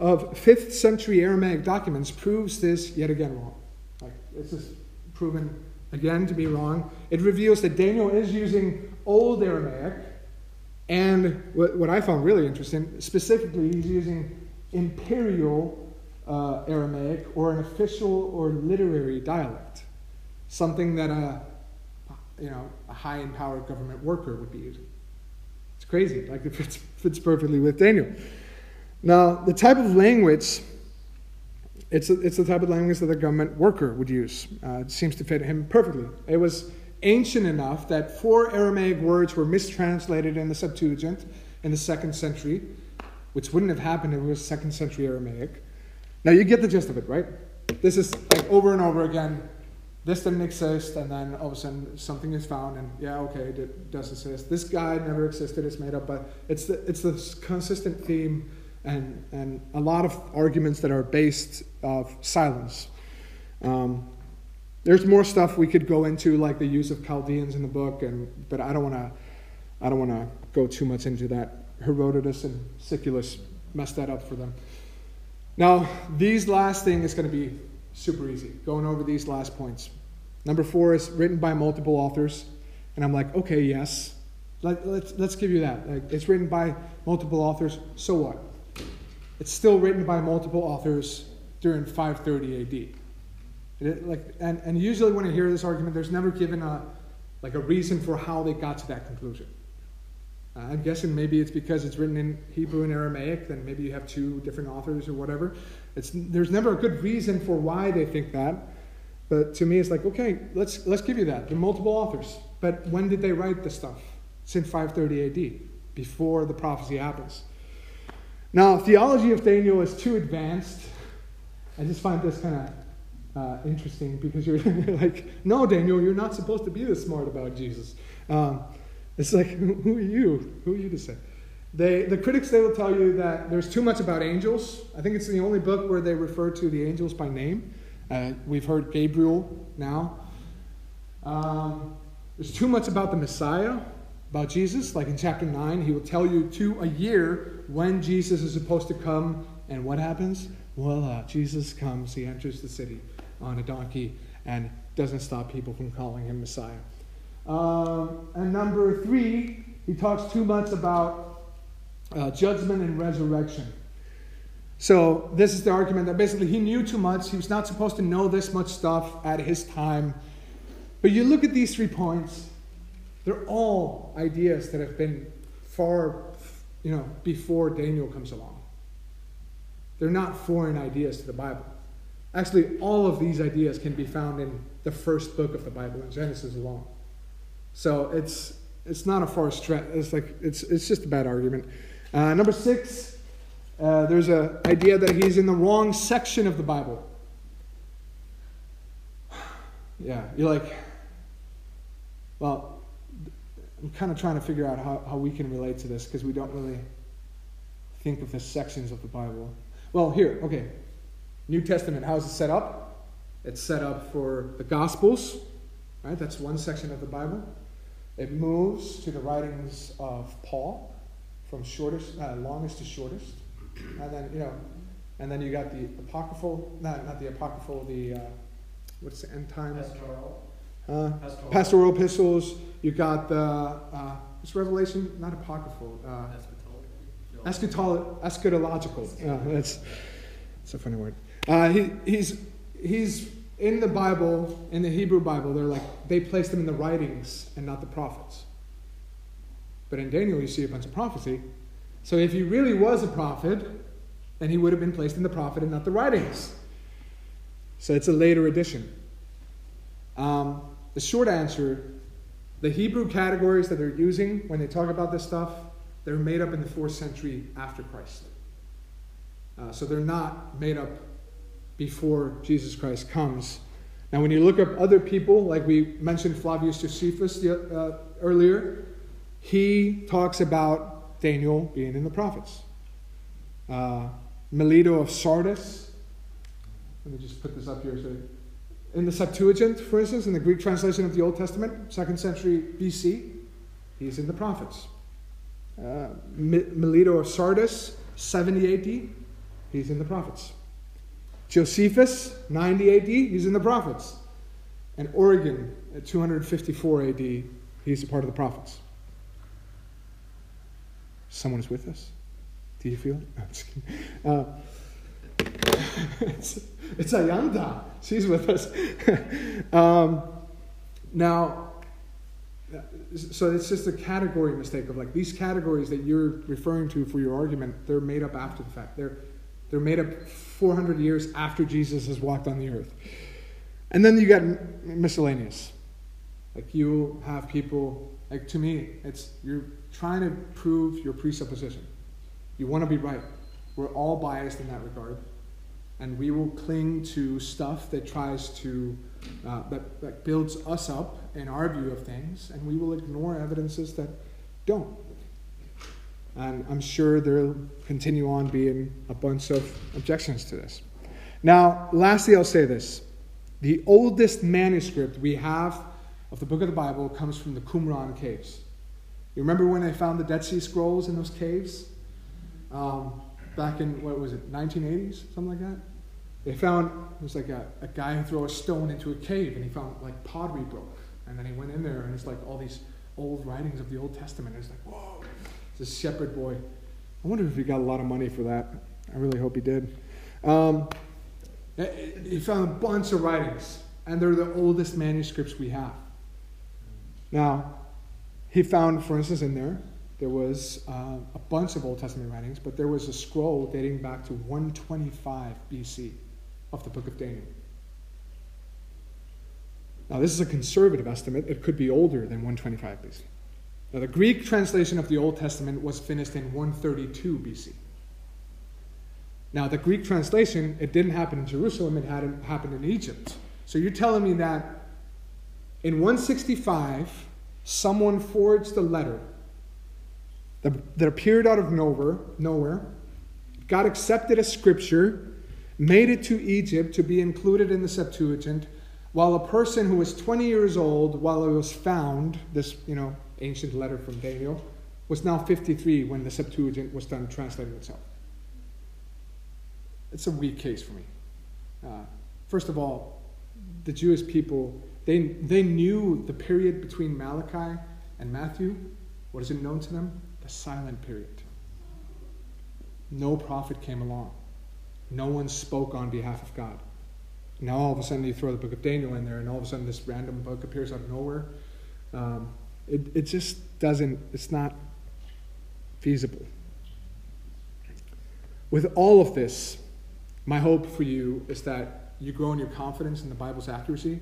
of 5th century Aramaic documents proves this yet again wrong. Like, this is proven again to be wrong. It reveals that Daniel is using Old Aramaic, and what, what I found really interesting, specifically, he's using imperial uh, Aramaic or an official or literary dialect, something that a, you know, a high empowered government worker would be using. It's crazy, like it fits, fits perfectly with Daniel. Now, the type of language, it's, a, it's the type of language that a government worker would use. Uh, it seems to fit him perfectly. It was ancient enough that four Aramaic words were mistranslated in the Septuagint in the second century, which wouldn't have happened if it was second century Aramaic. Now you get the gist of it, right? This is like over and over again. This didn't exist, and then all of a sudden something is found, and yeah, okay, it does exist. This guy never existed; it's made up, but it's the it's the consistent theme, and and a lot of arguments that are based of silence. Um, there's more stuff we could go into, like the use of Chaldeans in the book, and but I don't want to, I don't want to go too much into that. Herodotus and Siculus messed that up for them. Now, these last thing is going to be super easy. Going over these last points. Number four is written by multiple authors, and I'm like, okay, yes, Let, let's let's give you that. Like, it's written by multiple authors. So what? It's still written by multiple authors during 530 AD. It, like, and, and usually when I hear this argument, there's never given a, like a reason for how they got to that conclusion. Uh, I'm guessing maybe it's because it's written in Hebrew and Aramaic, then maybe you have two different authors or whatever. It's, there's never a good reason for why they think that. But to me, it's like, okay, let's, let's give you that. There are multiple authors. But when did they write this stuff? Since 530 AD, before the prophecy happens. Now, theology of Daniel is too advanced. I just find this kind of uh, interesting because you're, like, no, Daniel, you're not supposed to be this smart about Jesus. Um, it's like, who are you? Who are you to say? They, the critics, they will tell you that there's too much about angels. I think it's the only book where they refer to the angels by name. Uh, we've heard Gabriel now. Um, there's too much about the Messiah, about Jesus. Like in chapter 9, he will tell you to a year when Jesus is supposed to come, and what happens? Voila, Jesus comes, he enters the city on a donkey and doesn't stop people from calling him Messiah. Um, and number three, he talks too much about uh, judgment and resurrection. So, this is the argument that basically he knew too much. He was not supposed to know this much stuff at his time. But you look at these three points, they're all ideas that have been far, you know, before Daniel comes along. They're not foreign ideas to the Bible. Actually, all of these ideas can be found in the first book of the Bible, in Genesis alone. So it's it's not a far stretch. It's like it's it's just a bad argument. Uh, number six, uh, there's an idea that he's in the wrong section of the Bible. Yeah, you're like, well, I'm kind of trying to figure out how, how we can relate to this because we don't really think of the sections of the Bible. Well, here, okay. New Testament, how is it set up? It's set up for the Gospels, right? That's one section of the Bible. It moves to the writings of Paul, from shortest, uh, longest to shortest, and then you know, and then you got the apocryphal, not not the apocryphal, the uh, what's the end time? Pastoral. Uh, Pastoral. pastoral epistles. You got the uh, it's Revelation, not apocryphal. Uh, Eschatolo- eschatological. Yeah, that's, that's a funny word. Uh, he, he's, he's in the Bible, in the Hebrew Bible, they're like, they place them in the writings and not the prophets. But in Daniel, you see a bunch of prophecy. So if he really was a prophet, then he would have been placed in the prophet and not the writings. So it's a later addition. Um, the short answer the Hebrew categories that they're using when they talk about this stuff they're made up in the fourth century after Christ. Uh, so they're not made up before Jesus Christ comes. Now, when you look up other people, like we mentioned Flavius Josephus uh, earlier, he talks about Daniel being in the prophets. Uh, Melito of Sardis, let me just put this up here. So, in the Septuagint, for instance, in the Greek translation of the Old Testament, second century BC, he's in the prophets. Uh, Melito of Sardis, 70 AD, he's in the prophets. Josephus, 90 AD, he's in the prophets. And Origen, at 254 AD, he's a part of the prophets. Someone is with us? Do you feel it? No, uh, it's, it's Ayanda. She's with us. um, now, so it's just a category mistake of like these categories that you're referring to for your argument they're made up after the fact they're they're made up 400 years after jesus has walked on the earth. And then you got miscellaneous. Like you have people like to me it's you're trying to prove your presupposition. You want to be right. We're all biased in that regard. And we will cling to stuff that tries to uh, that, that builds us up in our view of things and we will ignore evidences that don't and i'm sure there'll continue on being a bunch of objections to this. Now lastly i'll say this. The oldest manuscript we have of the book of the bible comes from the qumran caves. You remember when they found the dead sea scrolls in those caves? Um, back in what was it 1980s something like that? They found it was like a, a guy who threw a stone into a cave and he found like pottery broke. And then he went in there and it's like all these old writings of the Old Testament. It's like, whoa, a shepherd boy. I wonder if he got a lot of money for that. I really hope he did. Um, he found a bunch of writings, and they're the oldest manuscripts we have. Now, he found, for instance, in there, there was uh, a bunch of Old Testament writings, but there was a scroll dating back to 125 BC of the book of Daniel. Now, this is a conservative estimate. It could be older than 125 BC. Now, the Greek translation of the Old Testament was finished in 132 BC. Now, the Greek translation, it didn't happen in Jerusalem, it had happened in Egypt. So you're telling me that in 165, someone forged a letter that, that appeared out of nowhere, nowhere, got accepted as scripture, made it to Egypt to be included in the Septuagint, while a person who was 20 years old, while it was found, this you know ancient letter from Daniel, was now 53 when the Septuagint was done translating itself. It's a weak case for me. Uh, first of all, the Jewish people they they knew the period between Malachi and Matthew. What is it known to them? The silent period. No prophet came along. No one spoke on behalf of God. Now all of a sudden you throw the book of Daniel in there, and all of a sudden this random book appears out of nowhere. Um, it, it just doesn't, it's not feasible. With all of this, my hope for you is that you grow in your confidence in the Bible's accuracy,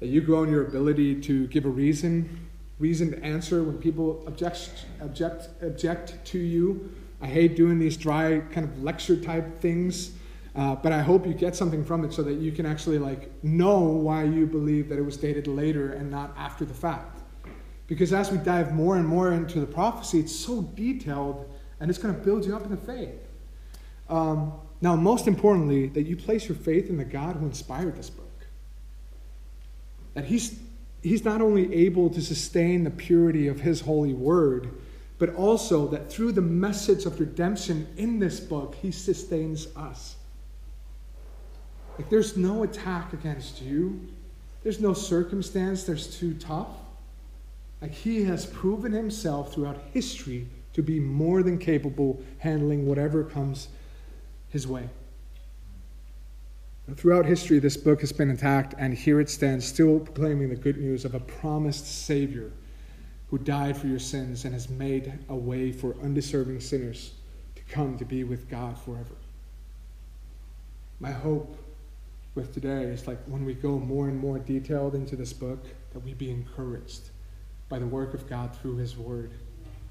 that you grow in your ability to give a reason, reasoned answer when people object, object, object to you. I hate doing these dry kind of lecture type things. Uh, but I hope you get something from it so that you can actually like know why you believe that it was dated later and not after the fact. Because as we dive more and more into the prophecy, it's so detailed and it's going to build you up in the faith. Um, now, most importantly, that you place your faith in the God who inspired this book. That he's, he's not only able to sustain the purity of his holy word, but also that through the message of redemption in this book, he sustains us. Like, there's no attack against you, there's no circumstance that's too tough. Like, he has proven himself throughout history to be more than capable handling whatever comes his way. Throughout history, this book has been attacked, and here it stands, still proclaiming the good news of a promised Savior who died for your sins and has made a way for undeserving sinners to come to be with God forever. My hope with today is like when we go more and more detailed into this book, that we be encouraged by the work of God through His Word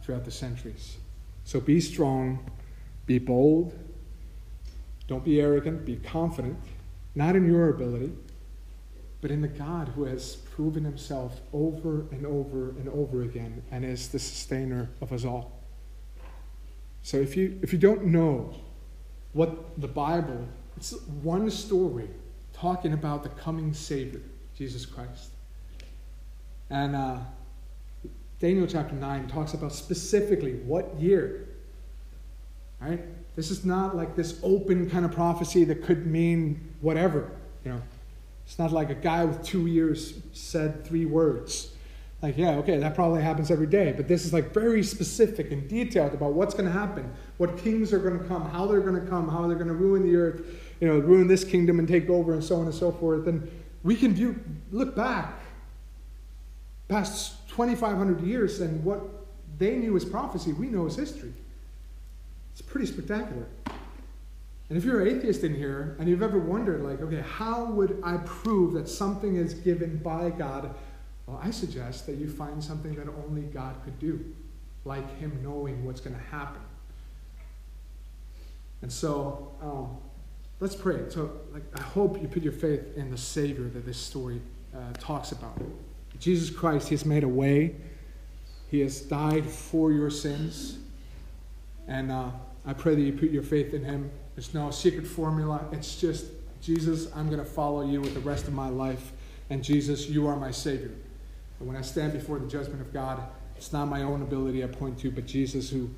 throughout the centuries. So be strong, be bold, don't be arrogant, be confident, not in your ability, but in the God who has proven himself over and over and over again and is the sustainer of us all. So if you if you don't know what the Bible, it's one story talking about the coming Savior, Jesus Christ. And uh, Daniel chapter 9 talks about specifically what year. Right? This is not like this open kind of prophecy that could mean whatever, you know. It's not like a guy with two ears said three words. Like, yeah, okay, that probably happens every day, but this is like very specific and detailed about what's going to happen, what kings are going to come, how they're going to come, how they're going to ruin the earth, you know, ruin this kingdom and take over, and so on and so forth. And we can view, look back past 2,500 years, and what they knew as prophecy, we know as history. It's pretty spectacular. And if you're an atheist in here and you've ever wondered, like, okay, how would I prove that something is given by God? Well, I suggest that you find something that only God could do, like Him knowing what's going to happen. And so, um, let's pray. So, like, I hope you put your faith in the Savior that this story uh, talks about. Jesus Christ, He has made a way. He has died for your sins. And uh, I pray that you put your faith in Him. There's no secret formula. It's just, Jesus, I'm going to follow you with the rest of my life. And Jesus, you are my Savior. And when I stand before the judgment of God, it's not my own ability I point to, but Jesus who